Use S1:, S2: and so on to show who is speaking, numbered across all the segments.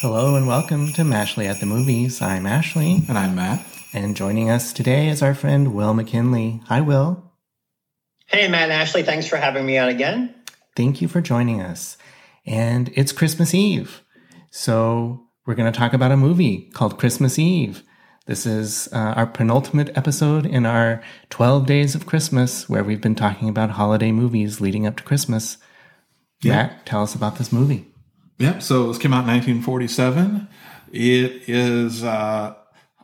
S1: Hello and welcome to Mashley at the Movies. I'm Ashley.
S2: And I'm Matt.
S1: And joining us today is our friend Will McKinley. Hi, Will.
S3: Hey, Matt and Ashley. Thanks for having me on again.
S1: Thank you for joining us. And it's Christmas Eve. So we're going to talk about a movie called Christmas Eve. This is uh, our penultimate episode in our 12 Days of Christmas, where we've been talking about holiday movies leading up to Christmas. Yeah. Matt, tell us about this movie.
S2: Yep. So this came out in 1947. It is uh,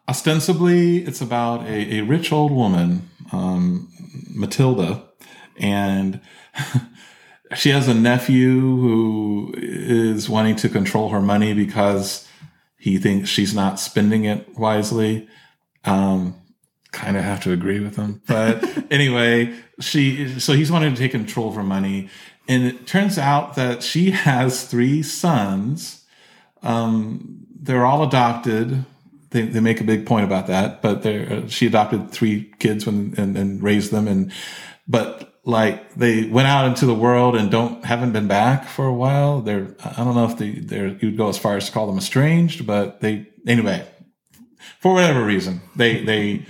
S2: ostensibly it's about a, a rich old woman, um, Matilda, and she has a nephew who is wanting to control her money because he thinks she's not spending it wisely. Um, kind of have to agree with him, but anyway, she so he's wanting to take control of her money and it turns out that she has three sons. Um, they're all adopted. They, they make a big point about that, but uh, she adopted three kids when, and, and raised them. And, but like they went out into the world and don't, haven't been back for a while. They're, I don't know if they, they're, you'd go as far as to call them estranged, but they, anyway, for whatever reason, they, they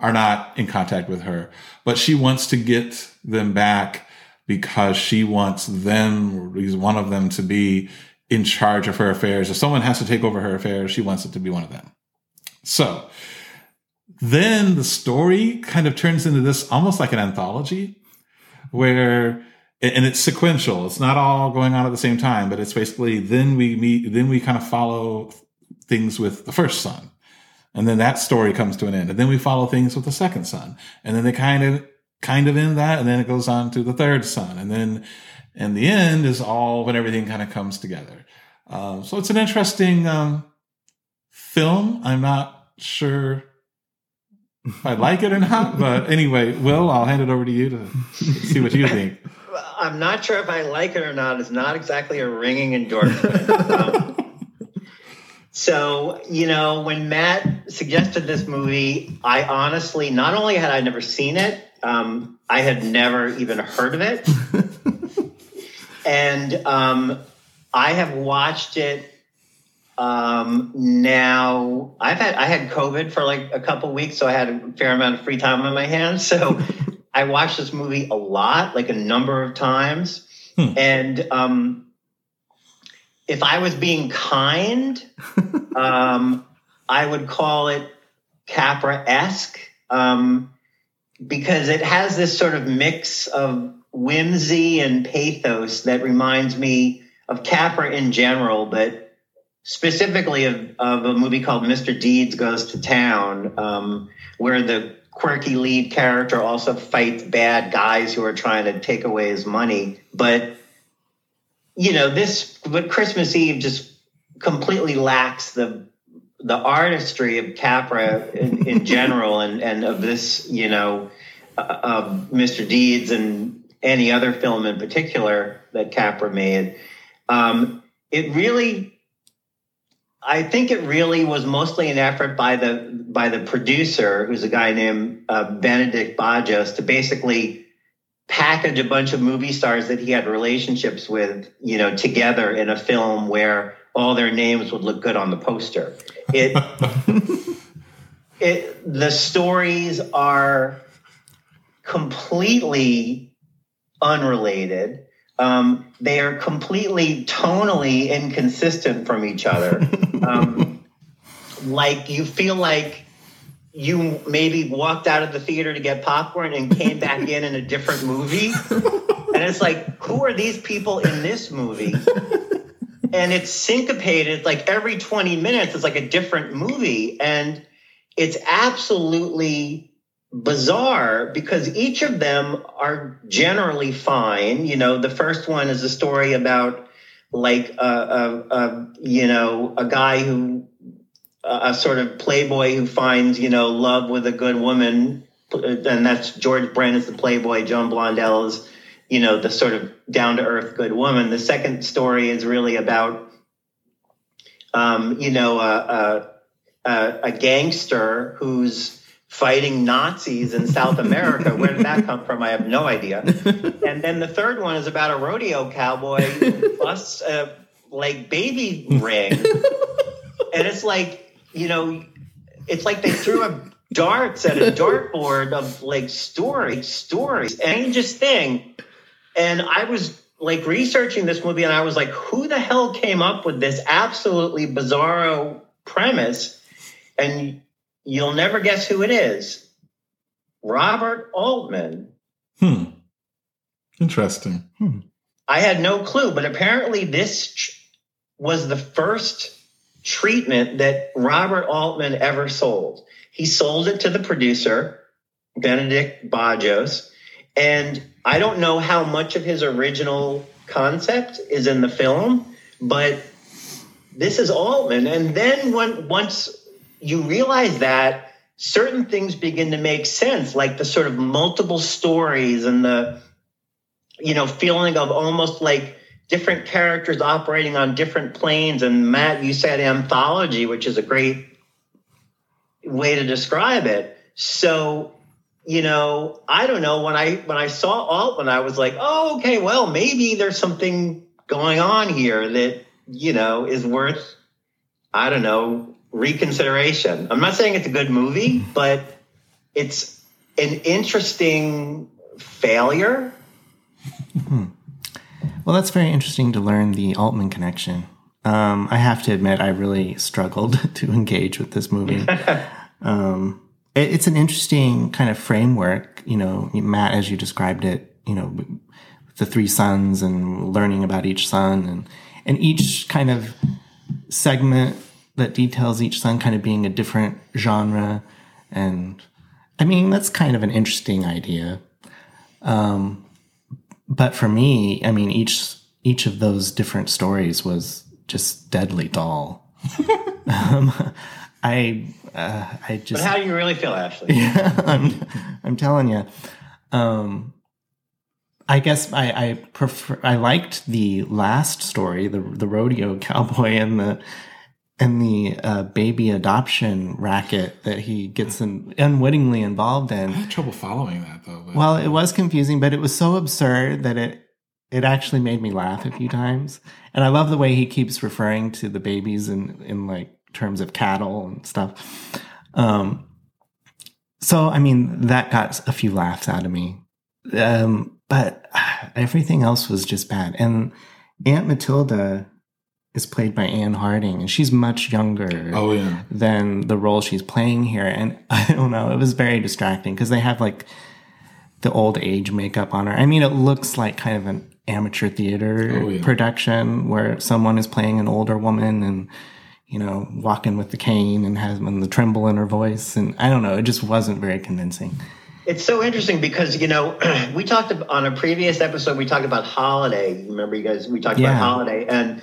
S2: are not in contact with her, but she wants to get them back because she wants them, one of them, to be in charge of her affairs. If someone has to take over her affairs, she wants it to be one of them. So then the story kind of turns into this almost like an anthology where and it's sequential. It's not all going on at the same time, but it's basically then we meet, then we kind of follow things with the first son. And then that story comes to an end. And then we follow things with the second son. And then they kind of kind of in that. And then it goes on to the third son. And then, and the end is all when everything kind of comes together. Um, so it's an interesting um, film. I'm not sure if I like it or not, but anyway, Will, I'll hand it over to you to see what you think.
S3: I'm not sure if I like it or not. It's not exactly a ringing endorsement. um, so, you know, when Matt suggested this movie, I honestly, not only had I never seen it, um, I had never even heard of it. and um, I have watched it um, now. I've had I had COVID for like a couple weeks, so I had a fair amount of free time on my hands. So I watched this movie a lot, like a number of times. Hmm. And um, if I was being kind, um, I would call it Capra esque. Um, because it has this sort of mix of whimsy and pathos that reminds me of Capra in general, but specifically of, of a movie called Mr. Deeds Goes to Town, um, where the quirky lead character also fights bad guys who are trying to take away his money. But, you know, this, but Christmas Eve just completely lacks the the artistry of Capra in, in general and, and of this, you know, uh, of Mr. Deeds and any other film in particular that Capra made, um, it really, I think it really was mostly an effort by the by the producer, who's a guy named uh, Benedict Bogeaus, to basically package a bunch of movie stars that he had relationships with, you know, together in a film where all their names would look good on the poster. It, it the stories are completely unrelated. Um, they are completely tonally inconsistent from each other. Um, like you feel like you maybe walked out of the theater to get popcorn and came back in in a different movie. And it's like, who are these people in this movie? And it's syncopated like every 20 minutes it's like a different movie. And it's absolutely bizarre because each of them are generally fine. You know the first one is a story about like a, a, a you know a guy who a sort of playboy who finds you know love with a good woman. And that's george brent is the playboy. Joan blondell is you know, the sort of down to earth good woman. The second story is really about, um, you know, a, a, a gangster who's fighting Nazis in South America. Where did that come from? I have no idea. And then the third one is about a rodeo cowboy who busts a like baby ring and it's like you know, it's like they threw a darts at a dartboard of like stories, stories, And strangest thing. And I was like researching this movie, and I was like, who the hell came up with this absolutely bizarro premise? And you'll never guess who it is. Robert Altman.
S2: Hmm. Interesting.
S1: Hmm.
S3: I had no clue, but apparently this was the first treatment that Robert Altman ever sold. He sold it to the producer, Benedict Bogeaus, and I don't know how much of his original concept is in the film, but this is Altman. And then when once you realize that, certain things begin to make sense, like the sort of multiple stories and the you know feeling of almost like different characters operating on different planes. And Matt, you said anthology, which is a great way to describe it. So you know, I don't know when I when I saw Altman, I was like, oh, okay, well, maybe there's something going on here that you know is worth, I don't know, reconsideration. I'm not saying it's a good movie, but it's an interesting failure.
S1: Well, that's very interesting to learn the Altman connection. Um, I have to admit, I really struggled to engage with this movie. um, it's an interesting kind of framework, you know, Matt, as you described it, you know, the three sons and learning about each son and, and each kind of segment that details each son kind of being a different genre. And I mean, that's kind of an interesting idea. Um, but for me, I mean, each each of those different stories was just deadly dull. um, I uh, I just.
S3: But how do you really feel, Ashley?
S1: Yeah, I'm I'm telling you. Um, I guess I I prefer I liked the last story, the the rodeo cowboy and the and the uh, baby adoption racket that he gets in, unwittingly involved in.
S2: I had trouble following that though. but-
S1: Well, it was confusing, but it was so absurd that it it actually made me laugh a few times. And I love the way he keeps referring to the babies in in like terms of cattle and stuff. Um, so I mean that got a few laughs out of me, um, but everything else was just bad. And Aunt Matilda is played by Ann Harding, and she's much younger
S2: oh yeah.
S1: than the role she's playing here. And I don't know, it was very distracting because they have like the old age makeup on her. I mean, it looks like kind of an amateur theater
S2: Oh, yeah.
S1: production where someone is playing an older woman and you know walking with the cane and has and the tremble in her voice and i don't know it just wasn't very convincing
S3: It's so interesting because you know we talked on a previous episode. We talked about Holiday. Remember, you guys? We talked
S1: Yeah.
S3: about Holiday, and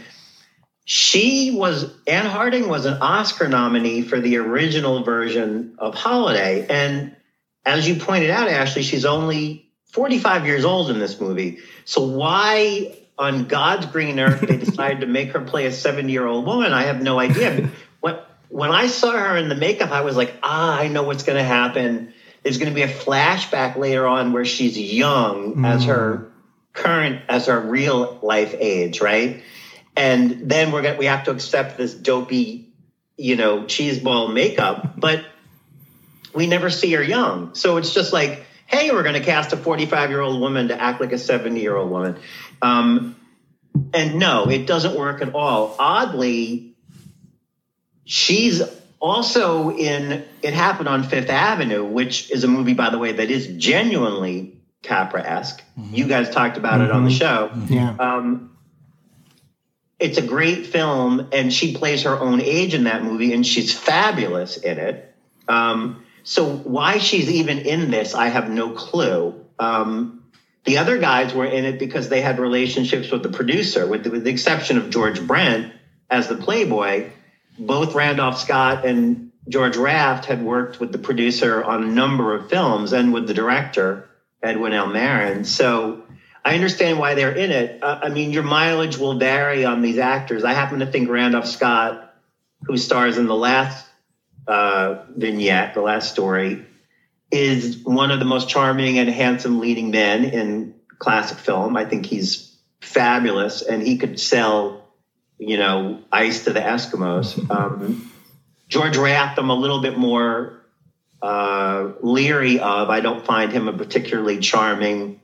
S3: she was Ann Harding was an Oscar nominee for the original version of Holiday, and as you pointed out, Ashley, she's only forty five years old in this movie. So why on God's green earth they decided to make her play a seventy year old woman? I have no idea. When when I saw her in the makeup, I was like, ah, I know what's going to happen there's going to be a flashback later on where she's young as her current as her real life age right and then we're going to we have to accept this dopey you know cheeseball makeup but we never see her young so it's just like hey we're going to cast a 45 year old woman to act like a 70 year old woman um, and no it doesn't work at all oddly she's also in It Happened on Fifth Avenue, which is a movie, by the way, that is genuinely Capra esque. You guys talked about it on the show.
S1: yeah
S3: Um, it's a great film, and she plays her own age in that movie, and she's fabulous in it. Um, so why she's even in this, I have no clue. Um, the other guys were in it because they had relationships with the producer, with the, with the exception of George Brent as the Playboy. Both Randolph Scott and George Raft had worked with the producer on a number of films and with the director, Edwin L. Marin. So I understand why they're in it. Uh, I mean, your mileage will vary on these actors. I happen to think Randolph Scott, who stars in the last uh, vignette, the last story, is one of the most charming and handsome leading men in classic film. I think he's fabulous, and he could sell you know, ice to the Eskimos. Um, George Raft, I'm a little bit more uh, leery of. I don't find him a particularly charming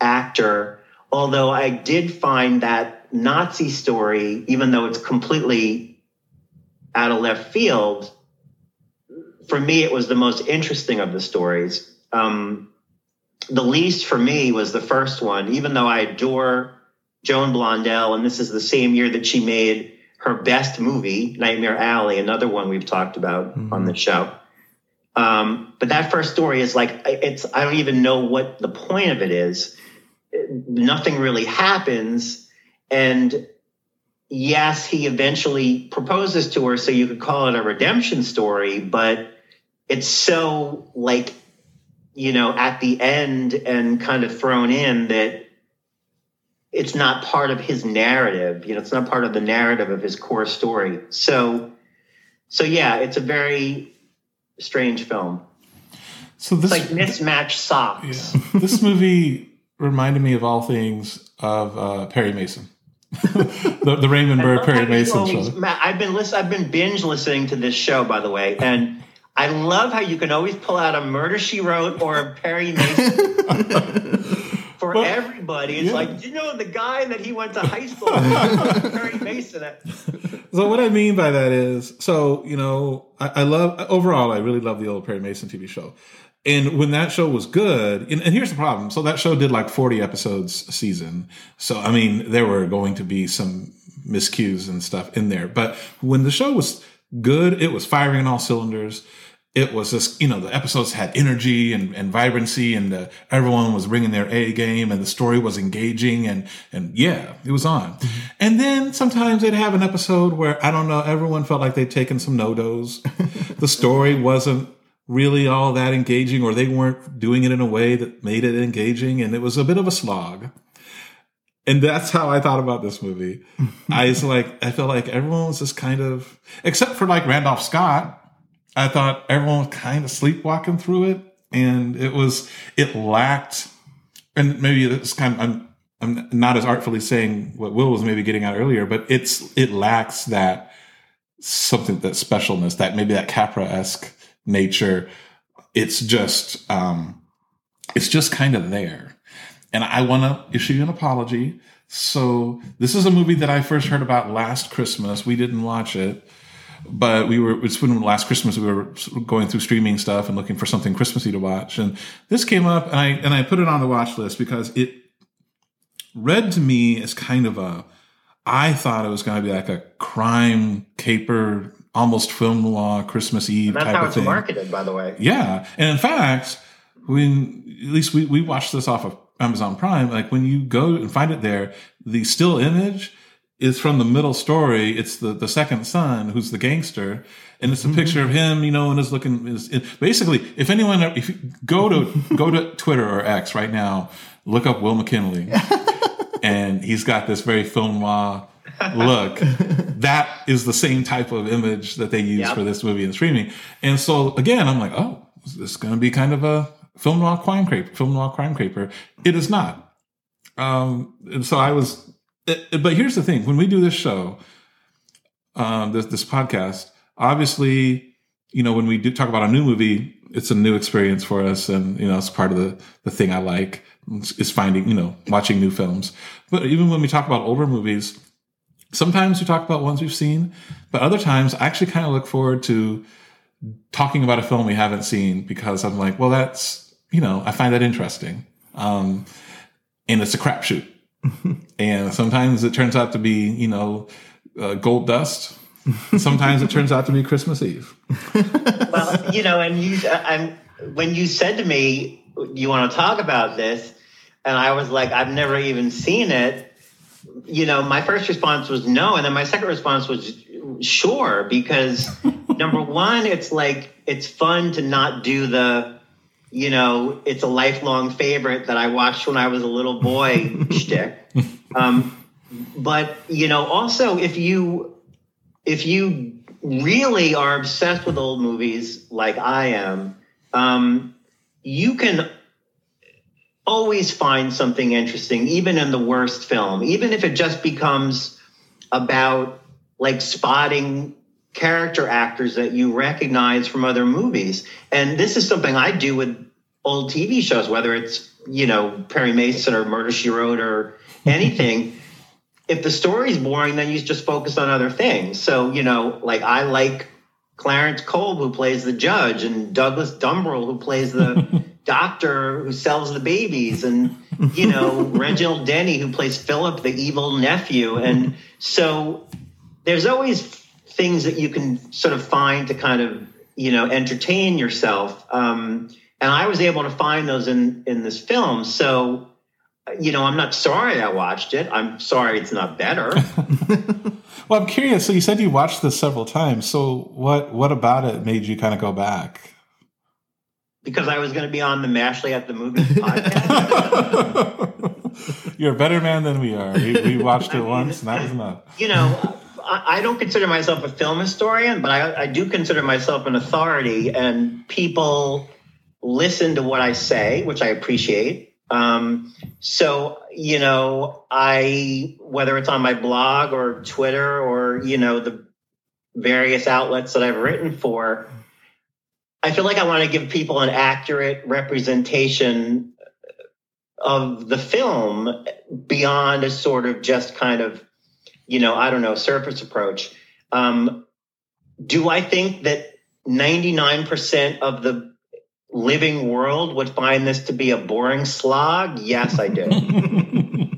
S3: actor, although I did find that Nazi story, even though it's completely out of left field, for me, it was the most interesting of the stories. Um, the least for me was the first one, even though I adore Joan Blondell, and this is the same year that she made her best movie, Nightmare Alley, another one we've talked about mm-hmm. on the show. Um, but that first story is like it's I don't even know what the point of it is. Nothing really happens, and yes, he eventually proposes to her, so you could call it a redemption story, but it's so like you know at the end and kind of thrown in that it's not part of his narrative you know it's not part of the narrative of his core story so so yeah it's a very strange film
S2: so this
S3: it's like mismatched socks
S2: yeah. this movie reminded me of all things of uh, perry mason the, the Raymond Burr Perry Mason
S3: show. I've been listen, I've been binge listening to this show, by the way, and I love how you can always pull out a Murder She Wrote or a Perry Mason for well, everybody. It's yeah. like, you know, the guy that he went to high school with, Perry Mason.
S2: So what I mean by that is, so you know, I, I, love overall, I really love the old Perry Mason TV show. And when that show was good, and, and here's the problem. So that show did like 40 episodes a season. So, I mean, there were going to be some miscues and stuff in there. But when the show was good, it was firing on all cylinders it was just you know the episodes had energy and, and vibrancy and uh, everyone was bringing their a game and the story was engaging and and yeah it was on mm-hmm. and then sometimes they'd have an episode where i don't know everyone felt like they'd taken some NoDoz the story wasn't really all that engaging or they weren't doing it in a way that made it engaging and it was a bit of a slog and that's how I thought about this movie. I was like, I felt like everyone was just kind of, except for like Randolph Scott, I thought everyone was kind of sleepwalking through it, and it was it lacked, and maybe it's kind of I'm I'm not as artfully saying what Will was maybe getting at earlier, but it's it lacks that something that specialness, that maybe that Capra esque nature. It's just um, it's just kind of there, and I want to issue an apology. So this is a movie that I first heard about last Christmas. We didn't watch it but we were it's when last Christmas we were going through streaming stuff and looking for something Christmassy to watch, and this came up, and I and I put it on the watch list because it read to me as kind of a I thought it was going to be like a crime caper, almost film noir Christmas Eve
S3: and that's
S2: type
S3: how
S2: of
S3: it's
S2: thing.
S3: marketed, by the way.
S2: Yeah, and in fact, when at least we we watched this off of Amazon Prime, like when you go and find it there, the still image is from the middle story. It's the, the second son who's the gangster. And it's a mm-hmm. picture of him, you know, and is looking is basically, if anyone, if you go to, go to Twitter or X right now, look up Will McKinley and he's got this very film noir look. that is the same type of image that they use yep. for this movie and streaming. And so again, I'm like, oh, is this going to be kind of a film noir crime caper, film noir crime caper? It is not. Um, and so I was but here's the thing: when we do this show, um, this this podcast, obviously, you know, when we do talk about a new movie, it's a new experience for us, and you know, it's part of the the thing I like. Is finding, you know, watching new films. But even when we talk about older movies, sometimes we talk about ones we've seen, but other times I actually kind of look forward to talking about a film we haven't seen because I'm like, well, that's you know, I find that interesting, um, and it's a crapshoot and sometimes it turns out to be, you know, uh, gold dust. Sometimes it turns out to be Christmas Eve.
S3: well, you know, and you, I'm, when you said to me, you want to talk about this, and I was like, I've never even seen it. You know, my first response was no, and then my second response was sure, because number one, it's like it's fun to not do the you know, it's a lifelong favorite that I watched when I was a little boy shtick. Um, but you know, also if you if you really are obsessed with old movies like I am, um, you can always find something interesting, even in the worst film, even if it just becomes about like spotting character actors that you recognize from other movies. And this is something I do with old TV shows, whether it's, you know, Perry Mason or Murder She Wrote or anything. if the story's boring, then you just focus on other things. So, you know, like I like Clarence Kolb, who plays the judge, and Douglass Dumbrille, who plays the doctor who sells the babies, and you know Reginald Denny, who plays Philip, the evil nephew. And so there's always things that you can sort of find to kind of you know entertain yourself. Um, and I was able to find those in in this film. So you know, I'm not sorry I watched it. I'm sorry it's not better.
S2: well, I'm curious. So you said you watched this several times. So what what about it made you kind of go back?
S3: Because I was going to be on the Mashley at the Movies podcast.
S2: You're a better man than we are. We, we watched it I mean, once, and that was enough.
S3: You know, I, don't consider myself a film historian, but I, I do consider myself an authority, and people listen to what I say, which I appreciate. Um, so, you know, I, whether it's on my blog or Twitter or, you know, the various outlets that I've written for, I feel like I want to give people an accurate representation of the film beyond a sort of just kind of, you know, I don't know, surface approach. Um, do I think that 99% of the living world would find this to be a boring slog? Yes, I do.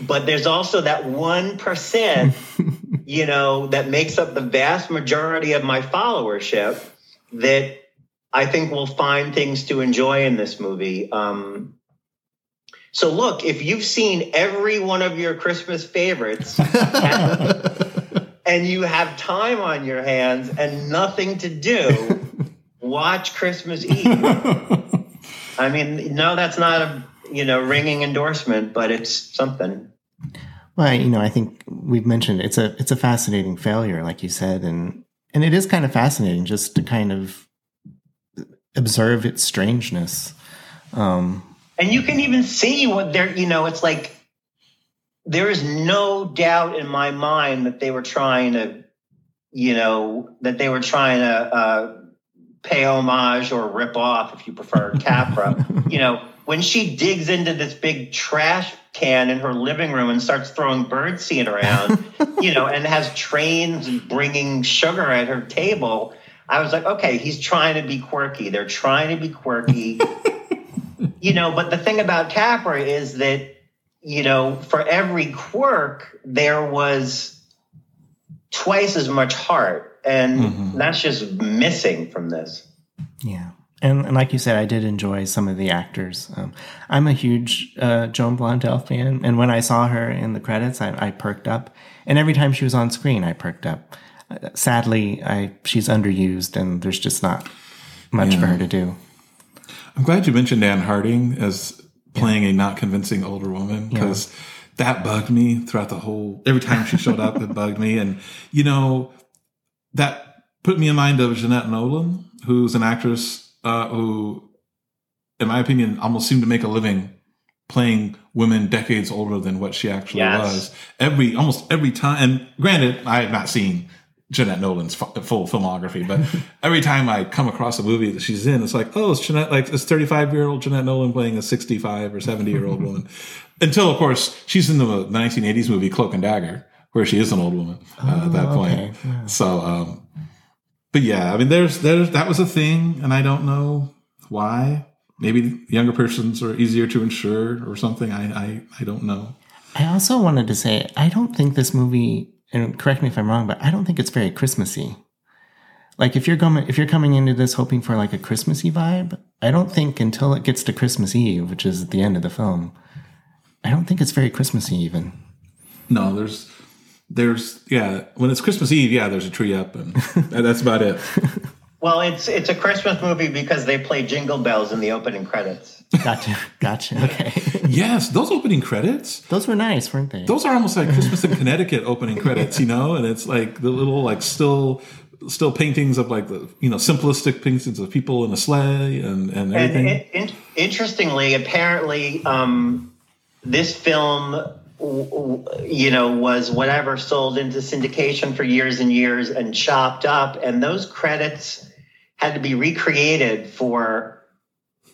S3: but there's also that 1%, you know, that makes up the vast majority of my followership that I think will find things to enjoy in this movie. Um, so look, if you've seen every one of your Christmas favorites and you have time on your hands and nothing to do, watch Christmas Eve. I mean, no, that's not a you know ringing endorsement, but it's something.
S1: Well, you know, I think we've mentioned it's a it's a fascinating failure, like you said, and and it is kind of fascinating just to kind of observe its strangeness. Um,
S3: and you can even see what they're, you know, it's like there is no doubt in my mind that they were trying to, you know, that they were trying to uh, pay homage or rip off, if you prefer, Capra. you know, when she digs into this big trash can in her living room and starts throwing bird seed around, you know, and has trains bringing sugar at her table, I was like, okay, he's trying to be quirky. They're trying to be quirky. you know, but the thing about Capra is that, you know, for every quirk, there was twice as much heart and mm-hmm. that's just missing from this.
S1: Yeah. And, and, like you said, I did enjoy some of the actors. Um, I'm a huge uh, Joan Blondell fan, and when I saw her in the credits, I, I, perked up. And every time she was on screen, I perked up. Uh, sadly, I she's underused, and there's just not much yeah. for her to do.
S2: I'm glad you mentioned Ann Harding as playing yeah. a not convincing older woman because yeah. that bugged me throughout the whole. Every time she showed up, it bugged me, and you know that put me in mind of Jeanette Nolan, who's an actress uh, who, in my opinion, almost seemed to make a living playing women decades older than what she actually yes. was. Every almost every time, and granted, I have not seen Jeanette Nolan's full filmography, but every time I come across a movie that she's in, it's like, oh, it's Jeanette, like this 35 year old Jeanette Nolan playing a 65 or 70 year old woman. Until, of course, she's in the 1980s movie Cloak and Dagger, where she is an old woman uh, oh, at that oh, point. Okay. Yeah. So, um, but yeah, I mean, there's there's that was a thing, and I don't know why. Maybe younger persons are easier to insure or something. I I, I don't know.
S1: I also wanted to say I don't think this movie, and correct me if I'm wrong, but I don't think it's very Christmassy. Like if you're coming if you're coming into this hoping for like a Christmassy vibe, I don't think until it gets to Christmas Eve, which is at the end of the film, I don't think it's very Christmassy even.
S2: No, there's there's yeah when it's christmas eve yeah there's a tree up and that's about it
S3: well it's it's a christmas movie because they play jingle bells in the opening credits.
S1: Gotcha gotcha okay.
S2: Yes those opening credits.
S1: Those were nice weren't they?
S2: Those are almost like christmas in connecticut opening credits you know? And it's like the little like still still paintings of like the you know simplistic paintings of people in a sleigh and and everything.
S3: and, interestingly apparently um this film you know, was whatever sold into syndication for years and years and chopped up. And those credits had to be recreated for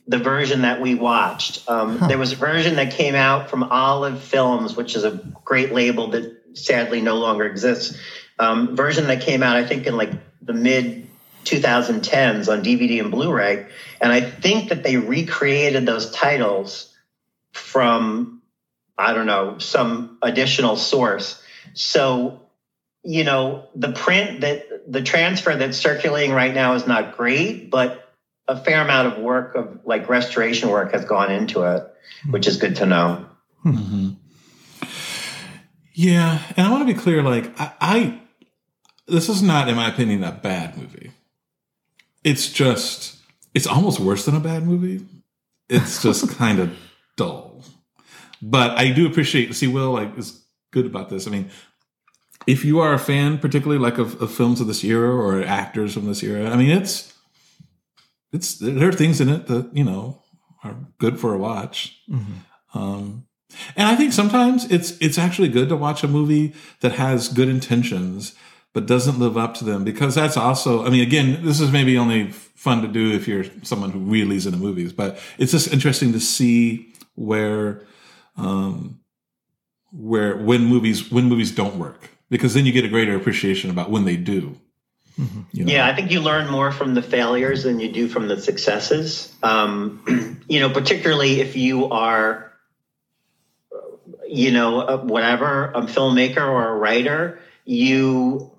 S3: the version that we watched. Um, huh. There was a version that came out from Olive Films, which is a great label that sadly no longer exists. Um, version that came out, I think, in like the mid 2010s on DVD and Blu-ray, and I think that they recreated those titles from I don't know some additional source. So you know the print that the transfer that's circulating right now is not great, but a fair amount of work of like restoration work has gone into it, which is good to know.
S2: Mm-hmm. Yeah, and I want to be clear. Like I, I, this is not, in my opinion, a bad movie. It's just, it's almost worse than a bad movie. It's just kind of dull. But I do appreciate. See, Will like is good about this. I mean, if you are a fan, particularly like of, of films of this era or actors from this era, I mean, it's it's there are things in it that you know are good for a watch. Mm-hmm. Um, and I think sometimes it's it's actually good to watch a movie that has good intentions but doesn't live up to them because that's also I mean again this is maybe only fun to do if you're someone who really is into movies but it's just interesting to see where um where when movies when movies don't work because then you get a greater appreciation about when they do
S3: mm-hmm. you know? yeah i think you learn more from the failures than you do from the successes um, you know particularly if you are you know, uh, whatever, a filmmaker or a writer, you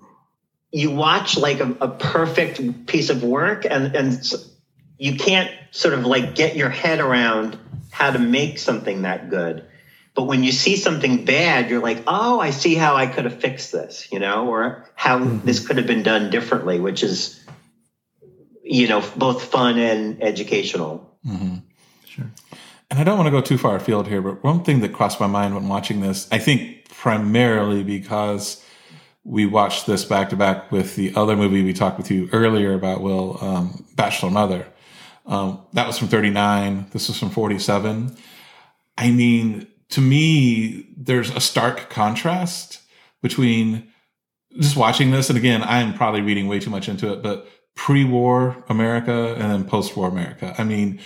S3: you watch like a, a perfect piece of work and and you can't sort of like get your head around how to make something that good. But when you see something bad, you're like, oh, I see how I could have fixed this, you know, or how mm-hmm. this could have been done differently, which is, you know, both fun and educational.
S2: Mm-hmm. Sure and I don't want to go too far afield here, but one thing that crossed my mind when watching this, I think primarily because we watched this back to back with the other movie we talked with you earlier about, Will, um, Bachelor Mother. Um, that was from 39. This was from 47. I mean, to me, there's a stark contrast between just watching this. And again, I'm probably reading way too much into it, but pre war America and then post war America. I mean,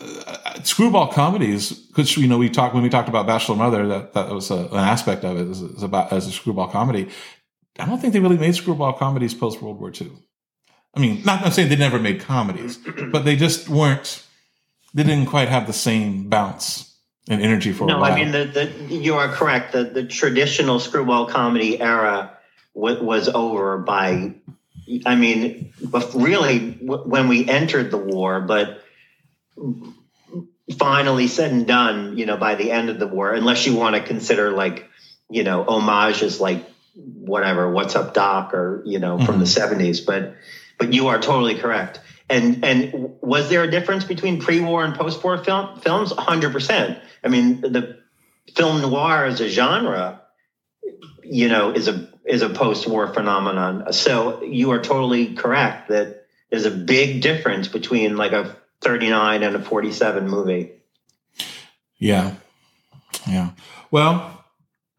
S2: uh, screwball comedies, because you know we talked when we talked about Bachelor Mother, that that was a, an aspect of it about as a screwball comedy. I don't think they really made screwball comedies post World War II. I mean, not I'm saying they never made comedies, but they just weren't. They didn't quite have the same bounce and energy for.
S3: No, I mean the, the you are correct. The the traditional screwball comedy era w- was over by. I mean, really, when we entered the war, but finally said and done, you know, by the end of the war, unless you want to consider like, you know, homages like whatever, what's up doc or, you know, from mm-hmm. the seventies. But, but you are totally correct. And, and was there a difference between pre-war and post-war film films? hundred percent. I mean, the film noir as a genre, you know, is a, is a post-war phenomenon. So you are totally correct that there's a big difference between like a 39 and a 47 movie.
S2: Yeah. Yeah. Well,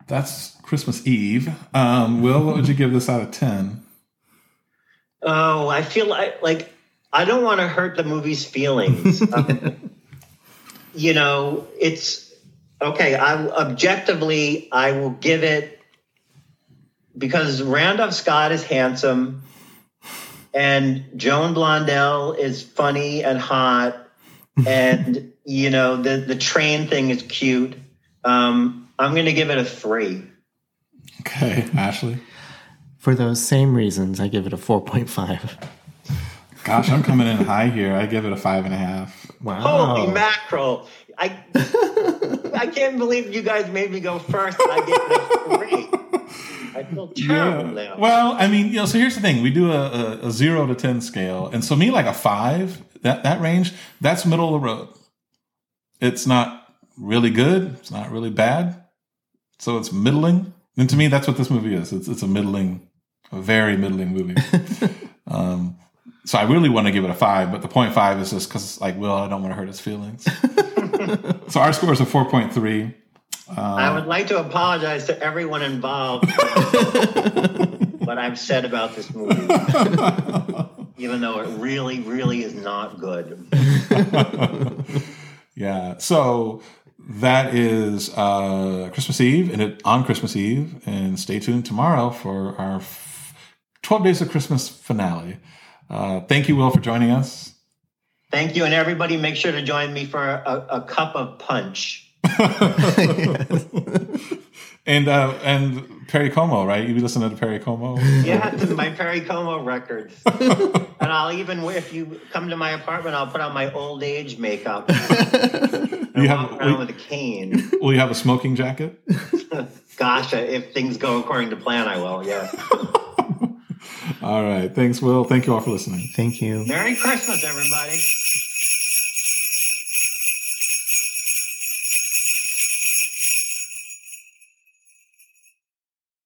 S2: that's Christmas Eve. Um, Will, what would you give this out of 10?
S3: Oh, I feel like, like I don't want to hurt the movie's feelings. um, you know, it's okay. I objectively, I will give it because Randolph Scott is handsome and Joan Blondell is funny and hot, and you know the the train thing is cute. Um, I'm going to give it a three.
S2: Okay, Ashley.
S1: For those same reasons, I give it a four point five.
S2: Gosh, I'm coming in high here. I give it a five and a half.
S3: Wow! Holy mackerel! I I can't believe you guys made me go first. I gave it a three. I feel terrible yeah. now.
S2: Well, I mean, you know, so here's the thing: we do a, a, a, zero to ten scale, and so me like a five, that that range, that's middle of the road. It's not really good. It's not really bad. So it's middling. And to me, that's what this movie is. It's it's a middling, a very middling movie. um, so I really want to give it a five, but the point five is just because, like, Will, I don't want to hurt his feelings. so our score is a four point three.
S3: I would like to apologize to everyone involved for what I've said about this movie, even though it really, really is not good.
S2: Yeah. So that is uh, Christmas Eve, and it on Christmas Eve, and stay tuned tomorrow for our f- Twelve Days of Christmas finale. Uh, thank you, Will, for joining us.
S3: Thank you, and everybody, make sure to join me for a, a cup of punch.
S2: And uh, and Perry Como, right? You be listening to Perry Como.
S3: Yeah, to my Perry Como records. and I'll even, if you come to my apartment, I'll put on my old age makeup. and
S2: You
S3: walk
S2: have-
S3: around
S2: we-
S3: with a cane.
S2: Will you have a smoking jacket?
S3: Gosh, if things go according to plan, I will. Yeah.
S2: All right. Thanks, Will. Thank you all for listening.
S1: Thank you.
S3: Merry Christmas, everybody.